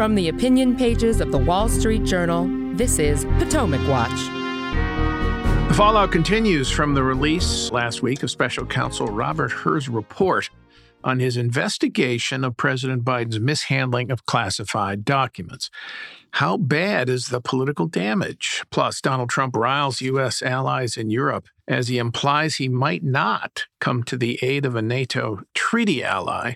From the opinion pages of the Wall Street Journal, this is Potomac Watch. The fallout continues from the release last week of special counsel Robert Hur's report on his investigation of President Biden's mishandling of classified documents. How bad is the political damage? Plus, Donald Trump riles U.S. allies in Europe as he implies he might not come to the aid of a NATO treaty ally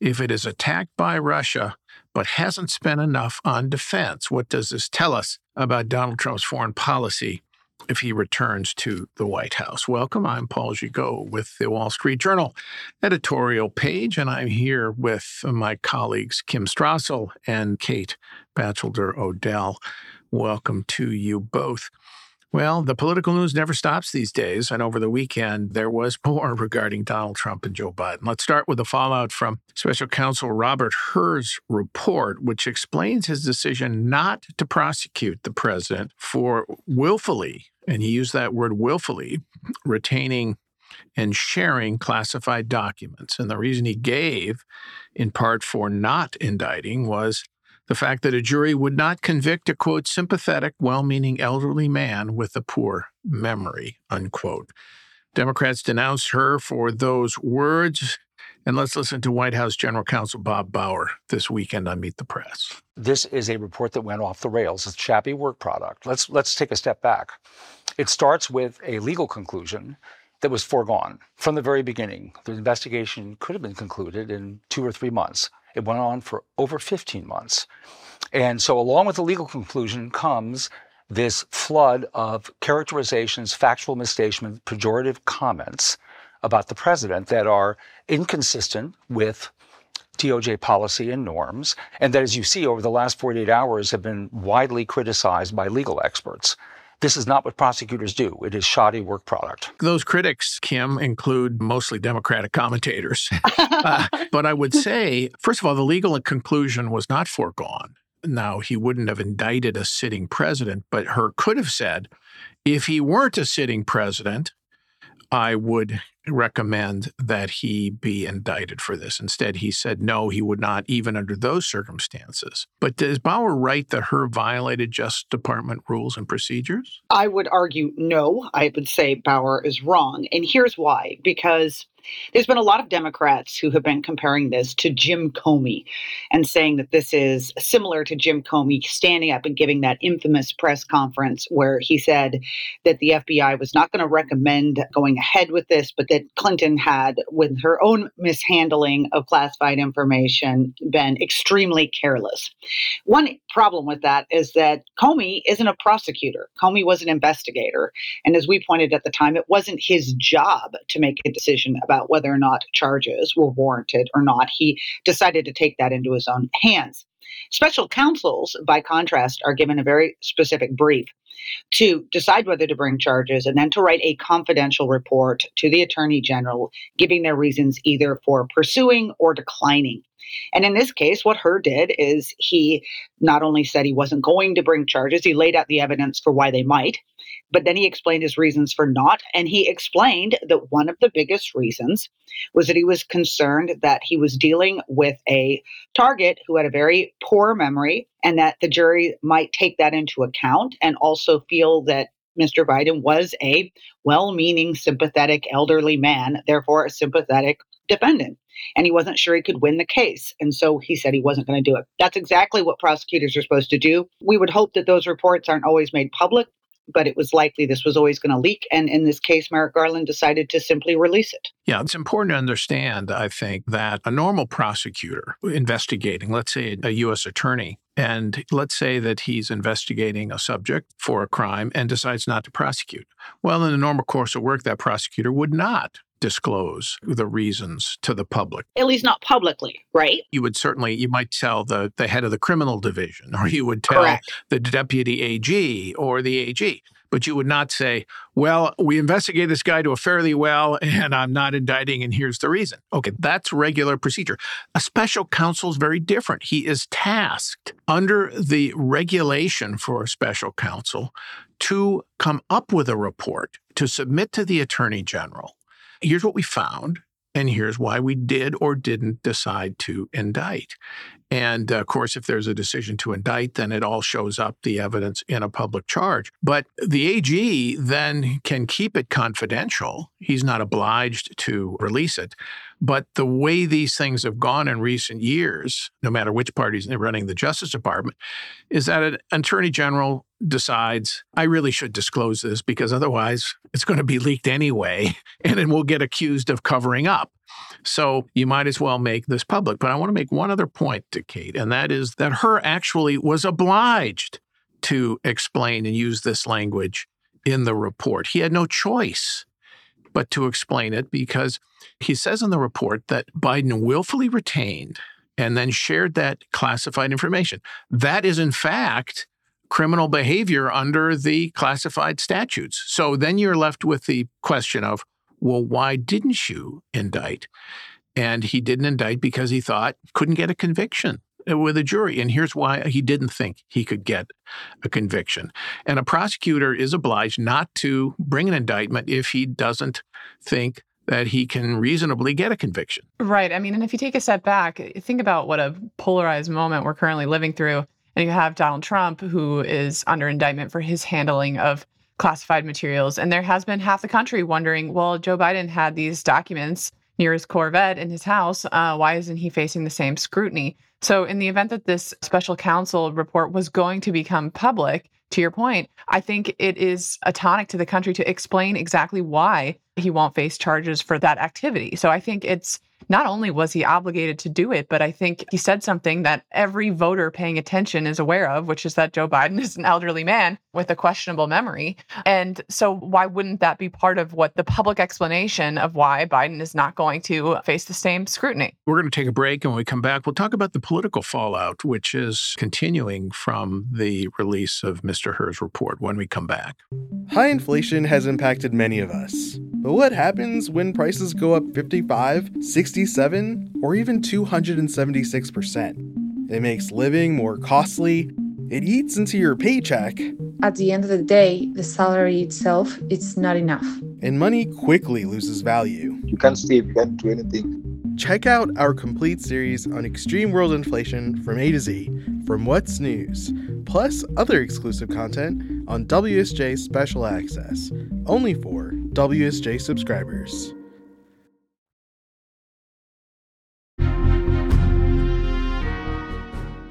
if it is attacked by Russia but hasn't spent enough on defense. What does this tell us about Donald Trump's foreign policy if he returns to the White House. Welcome. I'm Paul Gigot with the Wall Street Journal editorial page, and I'm here with my colleagues Kim Strassel and Kate Batchelder Odell. Welcome to you both. Well, the political news never stops these days. And over the weekend, there was more regarding Donald Trump and Joe Biden. Let's start with the fallout from special counsel Robert Hur's report, which explains his decision not to prosecute the president for willfully, and he used that word willfully, retaining and sharing classified documents. And the reason he gave, in part for not indicting, was the fact that a jury would not convict a quote sympathetic, well-meaning elderly man with a poor memory, unquote. Democrats denounced Hur for those words. And let's listen to White House General Counsel Bob Bauer this weekend on Meet the Press. This is a report that went off the rails. It's a shabby work product. Let's let's take a step back. It starts with a legal conclusion that was foregone from the very beginning. The investigation could have been concluded in two or three months. It went on for over 15 months. And so, along with the legal conclusion comes this flood of characterizations, factual misstatements, pejorative comments about the president that are inconsistent with DOJ policy and norms, and that, as you see over the last 48 hours, have been widely criticized by legal experts. This is not what prosecutors do. It is shoddy work product. Those critics, Kim, include mostly Democratic commentators. uh, but I would say, first of all, the legal conclusion was not foregone. Now, he wouldn't have indicted a sitting president, but Hur could have said, if he weren't a sitting president, I would recommend that he be indicted for this. Instead, he said no, he would not, even under those circumstances. But is Bauer right that Hur violated Justice Department rules and procedures? I would argue no. I would say Bauer is wrong. And here's why because there's been a lot of Democrats who have been comparing this to Jim Comey and saying that this is similar to Jim Comey standing up and giving that infamous press conference where he said that the FBI was not going to recommend going ahead with this, but that Clinton had, with her own mishandling of classified information, been extremely careless. One problem with that is that Comey isn't a prosecutor, Comey was an investigator. And as we pointed at the time, it wasn't his job to make a decision about about whether or not charges were warranted or not. He decided to take that into his own hands. Special counsels, by contrast, are given a very specific brief to decide whether to bring charges and then to write a confidential report to the attorney general, giving their reasons either for pursuing or declining. And in this case, what Hur did is he not only said he wasn't going to bring charges, he laid out the evidence for why they might. But then he explained his reasons for not. And he explained that one of the biggest reasons was that he was concerned that he was dealing with a target who had a very poor memory and that the jury might take that into account and also feel that Mr. Biden was a well meaning, sympathetic elderly man, therefore a sympathetic defendant. And he wasn't sure he could win the case. And so he said he wasn't going to do it. That's exactly what prosecutors are supposed to do. We would hope that those reports aren't always made public, but it was likely this was always going to leak. And in this case, Merrick Garland decided to simply release it. Yeah, it's important to understand, I think, that a normal prosecutor investigating, let's say a U.S. attorney, and let's say that he's investigating a subject for a crime and decides not to prosecute. Well, in the normal course of work, that prosecutor would not disclose the reasons to the public. At least not publicly, right? You would certainly, you might tell the, the head of the criminal division, or you would tell Correct. the deputy AG or the AG. But you would not say, well, we investigated this guy to a fairly well, and I'm not indicting, and here's the reason. Okay, that's regular procedure. A special counsel is very different. He is tasked under the regulation for a special counsel to come up with a report to submit to the attorney general here's what we found, and here's why we did or didn't decide to indict. And uh, of course, if there's a decision to indict, then it all shows up the evidence in a public charge. But the AG then can keep it confidential. He's not obliged to release it. But the way these things have gone in recent years, no matter which party's running the Justice Department, is that an attorney general decides, I really should disclose this because otherwise it's going to be leaked anyway, and then we'll get accused of covering up. So you might as well make this public. But I want to make one other point to Kate, and that is that Hur actually was obliged to explain and use this language in the report. He had no choice but to explain it because he says in the report that Biden willfully retained and then shared that classified information. That is, in fact, criminal behavior under the classified statutes. So then you're left with the question of, well, why didn't you indict? And he didn't indict because he thought couldn't get a conviction uh, with a jury. And here's why he didn't think he could get a conviction. And a prosecutor is obliged not to bring an indictment if he doesn't think that he can reasonably get a conviction. Right. I mean, and if you take a step back, think about what a polarized moment we're currently living through. And you have Donald Trump, who is under indictment for his handling of classified materials. And there has been half the country wondering well, Joe Biden had these documents near his Corvette in his house. Uh, why isn't he facing the same scrutiny? So, in the event that this special counsel report was going to become public, to your point, I think it is a tonic to the country to explain exactly why he won't face charges for that activity. So, I think it's not only was he obligated to do it, but I think he said something that every voter paying attention is aware of, which is that Joe Biden is an elderly man with a questionable memory. And so, why wouldn't that be part of what the public explanation of why Biden is not going to face the same scrutiny? We're going to take a break. And when we come back, we'll talk about the political fallout, which is continuing from the release of Mr. Hur's report when we come back. High inflation has impacted many of us. But what happens when prices go up 55, 67, or even 276%? It makes living more costly. It eats into your paycheck. At the end of the day, the salary itself it's not enough. And money quickly loses value. You can't save, you can't do anything. Check out our complete series on extreme world inflation from A to Z from What's News, plus other exclusive content on WSJ Special Access, only for WSJ subscribers.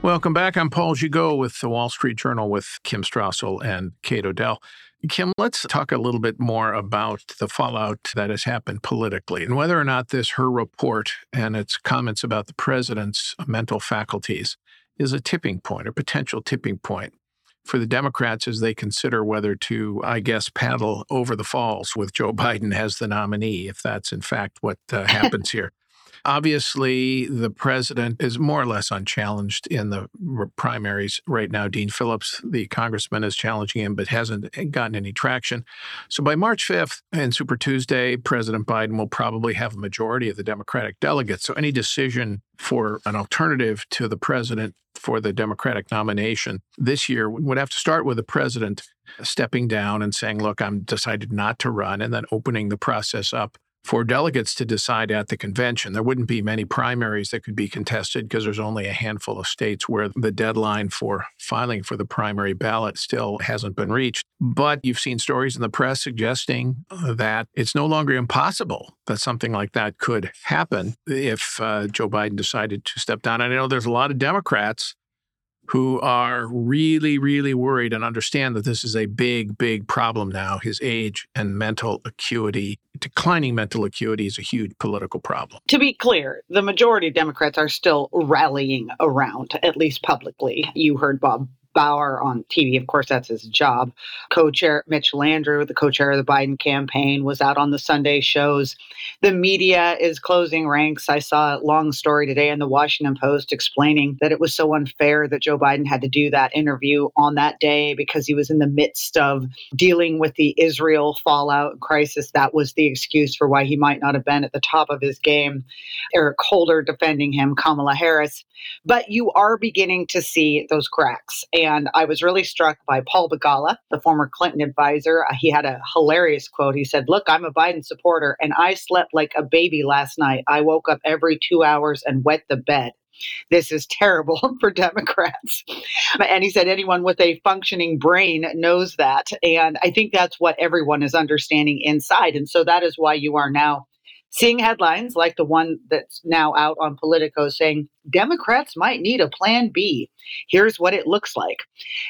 Welcome back. I'm Paul Gigot with the Wall Street Journal with Kim Strassel and Kate Odell. Kim, let's talk a little bit more about the fallout that has happened politically and whether or not this Hur report and its comments about the president's mental faculties is a tipping point, a potential tipping point for the Democrats as they consider whether to, I guess, paddle over the falls with Joe Biden as the nominee, if that's in fact what uh, happens here. Obviously, the president is more or less unchallenged in the primaries right now. Dean Phillips, the congressman, is challenging him, but hasn't eh, gotten any traction. So by March 5th and Super Tuesday, President Biden will probably have a majority of the Democratic delegates. So any decision for an alternative to the president for the Democratic nomination this year would have to start with the president stepping down and saying, look, I'm decided not to run, and then opening the process up for delegates to decide at the convention. There wouldn't be many primaries that could be contested because there's only a handful of states where the deadline for filing for the primary ballot still hasn't been reached. But you've seen stories in the press suggesting uh, that it's no longer impossible that something like that could happen if uh, Joe Biden decided to step down. And I know there's a lot of Democrats who are really, really worried and understand that this is a big, big problem now. His age and mental acuity, declining mental acuity is a huge political problem. To be clear, the majority of Democrats are still rallying around, at least publicly. You heard Bob Bauer on TV. Of course, that's his job. Co chair Mitch Landrieu, the co chair of the Biden campaign, was out on the Sunday shows. The media is closing ranks. I saw a long story today in the Washington Post explaining that it was so unfair that Joe Biden had to do that interview on that day because he was in the midst of dealing with the Israel fallout crisis. That was the excuse for why he might not have been at the top of his game. Eric Holder defending him, Kamala Harris. But you are beginning to see those cracks. And I was really struck by Paul Begala, the former Clinton advisor. Uh, he had a hilarious quote. He said, Look, I'm a Biden supporter and I slept like a baby last night. I woke up every two hours and wet the bed. This is terrible for Democrats. And he said anyone with a functioning brain knows that. And I think that's what everyone is understanding inside. And so that is why you are now seeing headlines like the one that's now out on Politico saying Democrats might need a plan B. Here's what it looks like.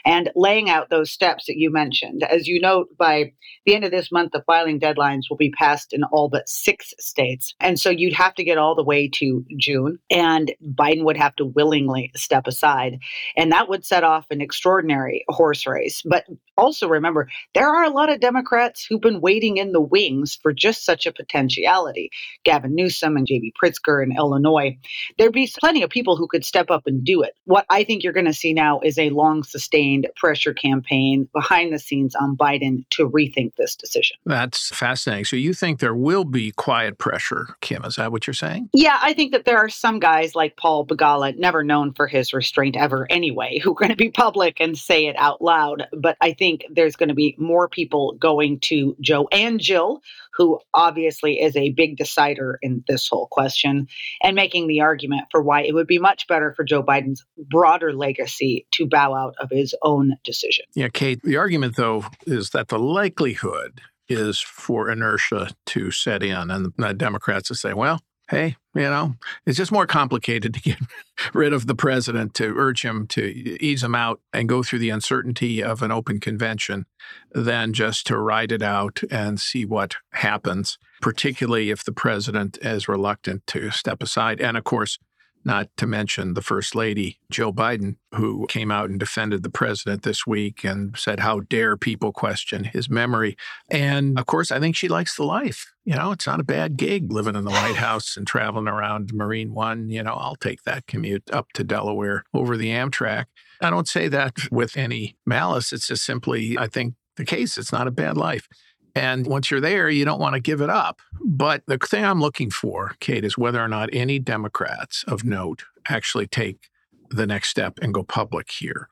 And laying out those steps that you mentioned. As you note, by the end of this month, the filing deadlines will be passed in all but six states. And so you'd have to get all the way to June, and Biden would have to willingly step aside. And that would set off an extraordinary horse race. But also remember, there are a lot of Democrats who've been waiting in the wings for just such a potentiality. Gavin Newsom and J.B. Pritzker in Illinois. There'd be plenty of people who could step up and do it. What I think you're going to see now is a long sustained pressure campaign behind the scenes on Biden to rethink this decision. That's fascinating. So you think there will be quiet pressure, Kim? Is that what you're saying? Yeah, I think that there are some guys like Paul Begala, never known for his restraint ever anyway, who are going to be public and say it out loud. But I think there's going to be more people going to Joe and Jill who obviously is a big decider in this whole question, and making the argument for why it would be much better for Joe Biden's broader legacy to bow out of his own decision. Yeah, Kate, the argument, though, is that the likelihood is for inertia to set in, and the Democrats to say, well, hey, you know, it's just more complicated to get rid of the president, to urge him to ease him out and go through the uncertainty of an open convention than just to ride it out and see what happens, particularly if the president is reluctant to step aside. And of course, not to mention the First Lady, Joe Biden, who came out and defended the president this week and said, How dare people question his memory? And of course, I think she likes the life. You know, it's not a bad gig living in the White House and traveling around Marine One. You know, I'll take that commute up to Delaware over the Amtrak. I don't say that with any malice. It's just simply, I think, the case. It's not a bad life. And once you're there, you don't want to give it up. But the thing I'm looking for, Kate, is whether or not any Democrats of note actually take the next step and go public here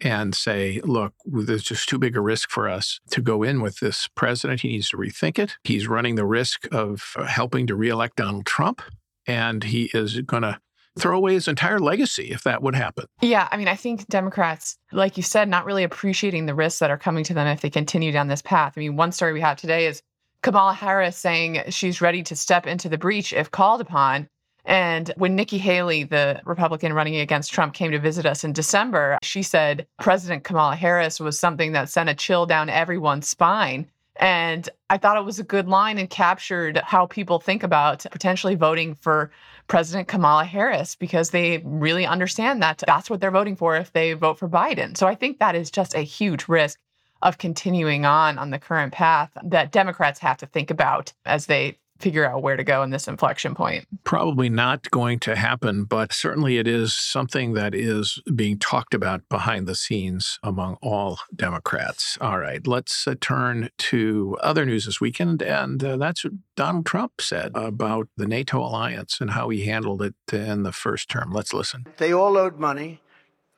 and say, look, there's just too big a risk for us to go in with this president. He needs to rethink it. He's running the risk of uh, helping to reelect Donald Trump, and he is going to throw away his entire legacy if that would happen. Yeah, I mean, I think Democrats, like you said, not really appreciating the risks that are coming to them if they continue down this path. I mean, one story we have today is Kamala Harris saying she's ready to step into the breach if called upon. And when Nikki Haley, the Republican running against Trump, came to visit us in December, she said President Kamala Harris was something that sent a chill down everyone's spine. And I thought it was a good line and captured how people think about potentially voting for President Kamala Harris because they really understand that that's what they're voting for if they vote for Biden. So I think that is just a huge risk of continuing on on the current path that Democrats have to think about as they figure out where to go in this inflection point. Probably not going to happen, but certainly it is something that is being talked about behind the scenes among all Democrats. All right, let's uh, turn to other news this weekend, and uh, that's what Donald Trump said about the NATO alliance and how he handled it in the first term. Let's listen. They all owed money,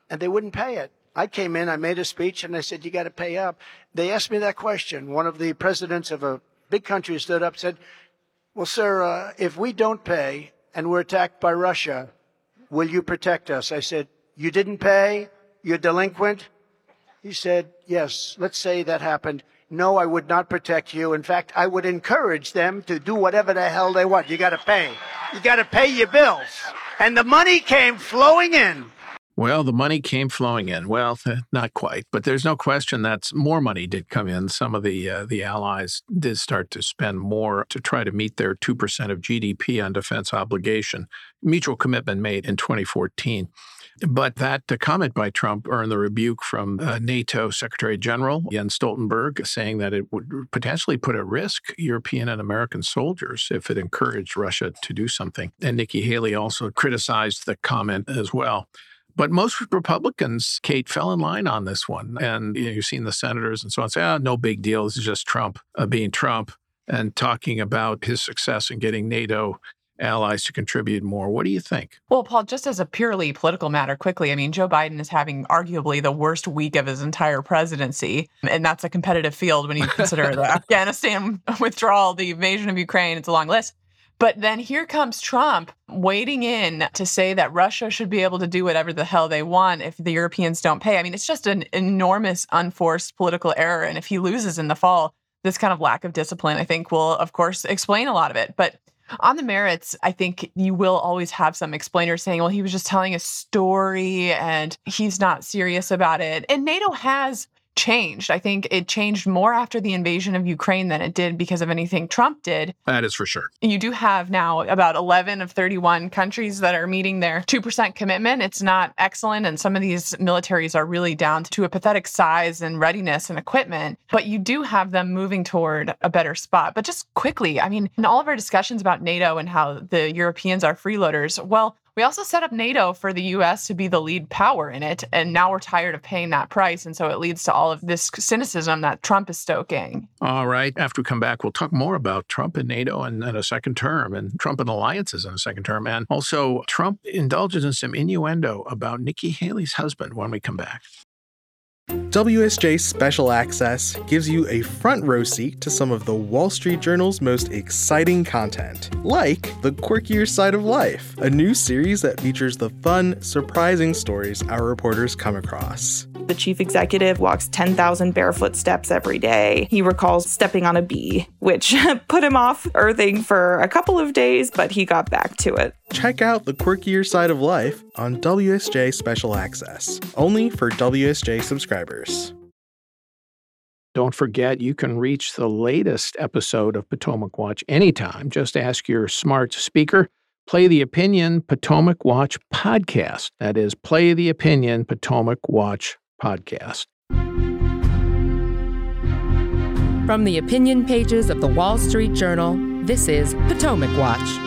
and they wouldn't pay it. I came in, I made a speech, and I said, You got to pay up. They asked me that question. One of the presidents of a big country stood up and said, well, sir, uh, if we don't pay and we're attacked by Russia, will you protect us? I said, You didn't pay? You're delinquent? He said, Yes, let's say that happened. No, I would not protect you. In fact, I would encourage them to do whatever the hell they want. You got to pay. You got to pay your bills. And the money came flowing in. Well, the money came flowing in. Well, not quite, but there's no question that more money did come in. Some of the uh, the allies did start to spend more to try to meet their two percent of GDP on defense obligation, mutual commitment made in 2014. But that comment by Trump earned the rebuke from uh, NATO Secretary General Jens Stoltenberg, saying that it would potentially put at risk European and American soldiers if it encouraged Russia to do something. And Nikki Haley also criticized the comment as well. But most Republicans, Kate, fell in line on this one. And you know, you've seen the senators and so on say, oh, no big deal. This is just Trump uh, being Trump and talking about his success in getting NATO allies to contribute more. What do you think? Well, Paul, just as a purely political matter, quickly, I mean, Joe Biden is having arguably the worst week of his entire presidency. And that's a competitive field when you consider the Afghanistan withdrawal, the invasion of Ukraine. It's a long list. But then here comes Trump wading in to say that Russia should be able to do whatever the hell they want if the Europeans don't pay. I mean, it's just an enormous, unforced political error. And if he loses in the fall, this kind of lack of discipline, I think, will, of course, explain a lot of it. But on the merits, I think you will always have some explainer saying, well, he was just telling a story and he's not serious about it. And NATO has changed. I think it changed more after the invasion of Ukraine than it did because of anything Trump did. That is for sure. You do have now about 11 of 31 countries that are meeting their 2% commitment. It's not excellent. And some of these militaries are really down to a pathetic size and readiness and equipment. But you do have them moving toward a better spot. But just quickly, I mean, in all of our discussions about NATO and how the Europeans are freeloaders, well, we also set up NATO for the US to be the lead power in it. And now we're tired of paying that price. And so it leads to all of this cynicism that Trump is stoking. All right. After we come back, we'll talk more about Trump and NATO and, and a second term and Trump and alliances in a second term. And also, Trump indulges in some innuendo about Nikki Haley's husband when we come back. WSJ Special Access gives you a front row seat to some of the Wall Street Journal's most exciting content, like The Quirkier Side of Life, a new series that features the fun, surprising stories our reporters come across. The chief executive walks 10,000 barefoot steps every day. He recalls stepping on a bee, which put him off earthing for a couple of days, but he got back to it. Check out The Quirkier Side of Life on WSJ Special Access, only for WSJ subscribers. Don't forget, you can reach the latest episode of Potomac Watch anytime. Just ask your smart speaker, play the Opinion Potomac Watch podcast. That is, play the Opinion Potomac Watch podcast. From the opinion pages of the Wall Street Journal, this is Potomac Watch.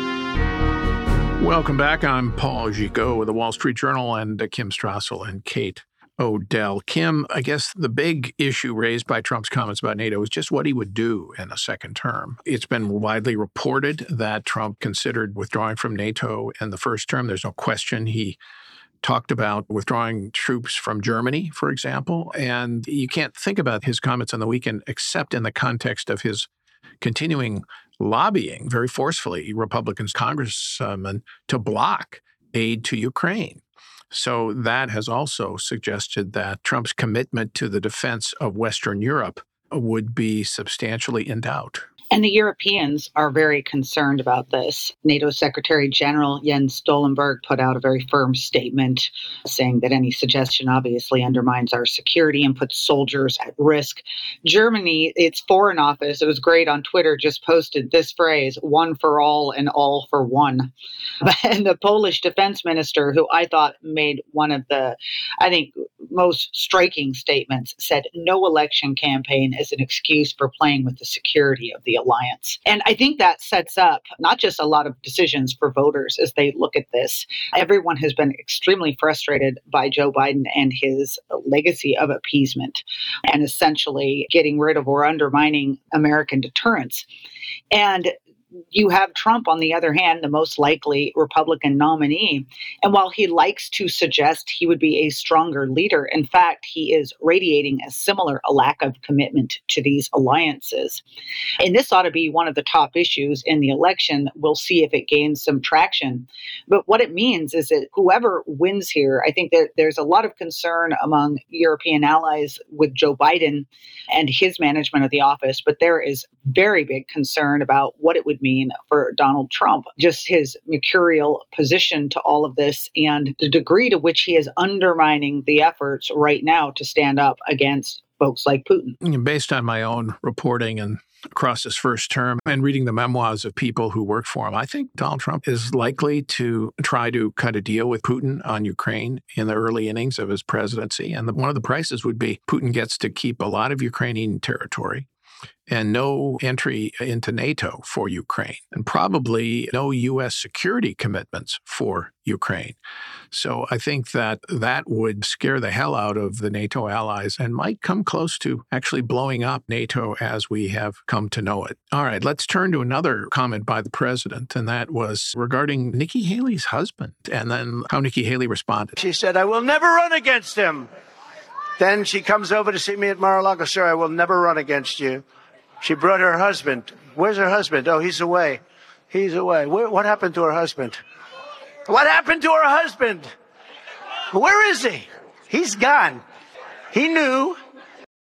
Welcome back. I'm Paul Gigot with the Wall Street Journal and Kim Strassel and Kate Odell. Kim, I guess the big issue raised by Trump's comments about NATO is just what he would do in a second term. It's been widely reported that Trump considered withdrawing from NATO in the first term. There's no question he talked about withdrawing troops from Germany, for example. And you can't think about his comments on the weekend except in the context of his continuing lobbying very forcefully Republicans congressmen to block aid to Ukraine. So that has also suggested that Trump's commitment to the defense of Western Europe would be substantially in doubt. And the Europeans are very concerned about this. NATO Secretary General Jens Stoltenberg put out a very firm statement saying that any suggestion obviously undermines our security and puts soldiers at risk. Germany, its foreign office, it was great on Twitter, just posted this phrase one for all and all for one. And the Polish defense minister, who I thought made one of the, I think, most striking statements, said no election campaign is an excuse for playing with the security of the alliance. And I think that sets up not just a lot of decisions for voters as they look at this. Everyone has been extremely frustrated by Joe Biden and his legacy of appeasement and essentially getting rid of or undermining American deterrence. And you have Trump, on the other hand, the most likely Republican nominee. And while he likes to suggest he would be a stronger leader, in fact, he is radiating a similar a lack of commitment to these alliances. And this ought to be one of the top issues in the election. We'll see if it gains some traction. But what it means is that whoever wins here, I think that there's a lot of concern among European allies with Joe Biden and his management of the office, but there is very big concern about what it would would mean for Donald Trump, just his mercurial position to all of this and the degree to which he is undermining the efforts right now to stand up against folks like Putin. Based on my own reporting and across his first term and reading the memoirs of people who worked for him, I think Donald Trump is likely to try to cut a deal with Putin on Ukraine in the early innings of his presidency. And the, one of the prices would be Putin gets to keep a lot of Ukrainian territory and no entry into NATO for Ukraine, and probably no U.S. security commitments for Ukraine. So I think that that would scare the hell out of the NATO allies and might come close to actually blowing up NATO as we have come to know it. All right, let's turn to another comment by the president, and that was regarding Nikki Haley's husband and then how Nikki Haley responded. She said, I will never run against him. Then she comes over to see me at Mar-a-Lago. Sir, I will never run against you. She brought her husband. Where's her husband? Oh, he's away. He's away. Where, what happened to her husband? What happened to her husband? Where is he? He's gone. He knew.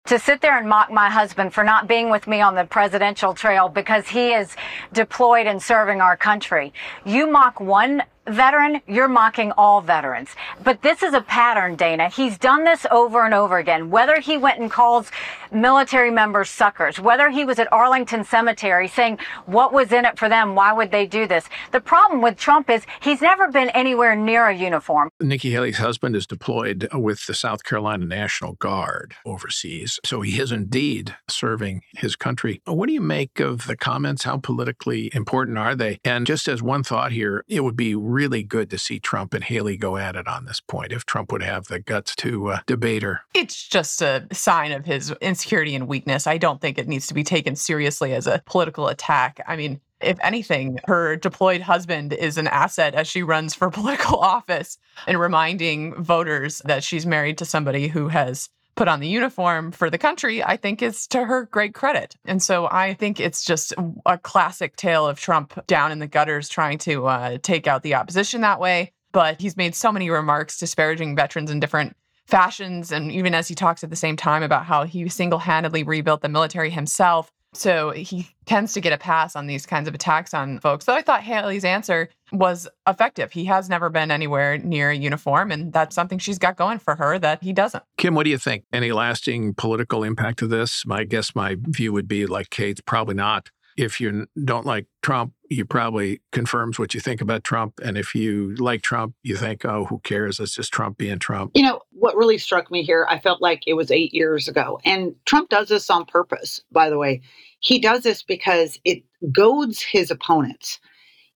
To sit there and mock my husband for not being with me on the presidential trail because he is deployed and serving our country. You mock one veteran, you're mocking all veterans. But this is a pattern, Dana. He's done this over and over again. Whether he went and calls military members suckers, whether he was at Arlington Cemetery saying what was in it for them, why would they do this? The problem with Trump is he's never been anywhere near a uniform. Nikki Haley's husband is deployed with the South Carolina National Guard overseas. So he is indeed serving his country. What do you make of the comments? How politically important are they? And just as one thought here, it would be really good to see Trump and Haley go at it on this point if Trump would have the guts to uh, debate her. It's just a sign of his insecurity and weakness. I don't think it needs to be taken seriously as a political attack. I mean, if anything, her deployed husband is an asset as she runs for political office and reminding voters that she's married to somebody who has put on the uniform for the country, I think is to her great credit. And so I think it's just a classic tale of Trump down in the gutters trying to uh, take out the opposition that way. But he's made so many remarks disparaging veterans in different fashions. And even as he talks at the same time about how he single handedly rebuilt the military himself, so he tends to get a pass on these kinds of attacks on folks. So I thought Haley's answer was effective. He has never been anywhere near a uniform, and that's something she's got going for her that he doesn't. Kim, what do you think? Any lasting political impact of this? My guess, my view would be like Kate's, probably not. If you don't like Trump, you probably confirms what you think about Trump. And if you like Trump, you think, oh, who cares? It's just Trump being Trump. You know, what really struck me here, I felt like it was eight years ago. And Trump does this on purpose, by the way. He does this because it goads his opponents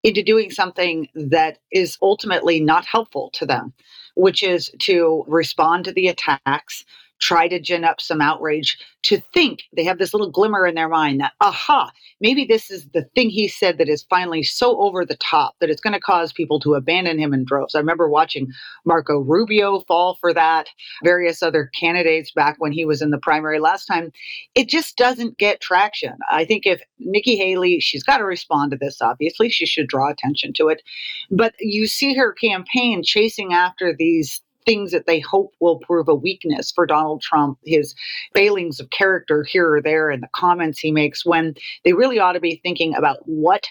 into doing something that is ultimately not helpful to them, which is to respond to the attacks, try to gin up some outrage, to think they have this little glimmer in their mind that, aha, maybe this is the thing he said that is finally so over the top that it's going to cause people to abandon him in droves. I remember watching Marco Rubio fall for that, various other candidates back when he was in the primary last time. It just doesn't get traction. I think if Nikki Haley, she's got to respond to this, obviously, she should draw attention to it. But you see her campaign chasing after these things that they hope will prove a weakness for Donald Trump, his failings of character here or there, and the comments he makes when they really ought to be thinking about what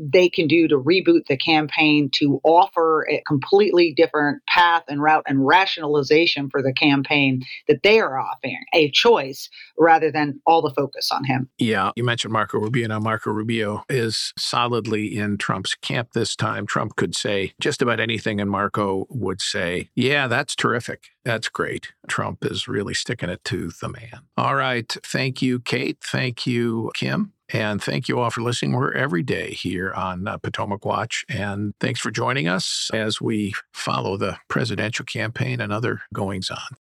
they can do to reboot the campaign to offer a completely different path and route and rationalization for the campaign that they are offering a choice rather than all the focus on him. Yeah, you mentioned Marco Rubio. Now, Marco Rubio is solidly in Trump's camp this time. Trump could say just about anything, and Marco would say, Yeah, that's terrific. That's great. Trump is really sticking it to the man. All right. Thank you, Kate. Thank you, Kim. And thank you all for listening. We're every day here on uh, Potomac Watch. And thanks for joining us as we follow the presidential campaign and other goings on.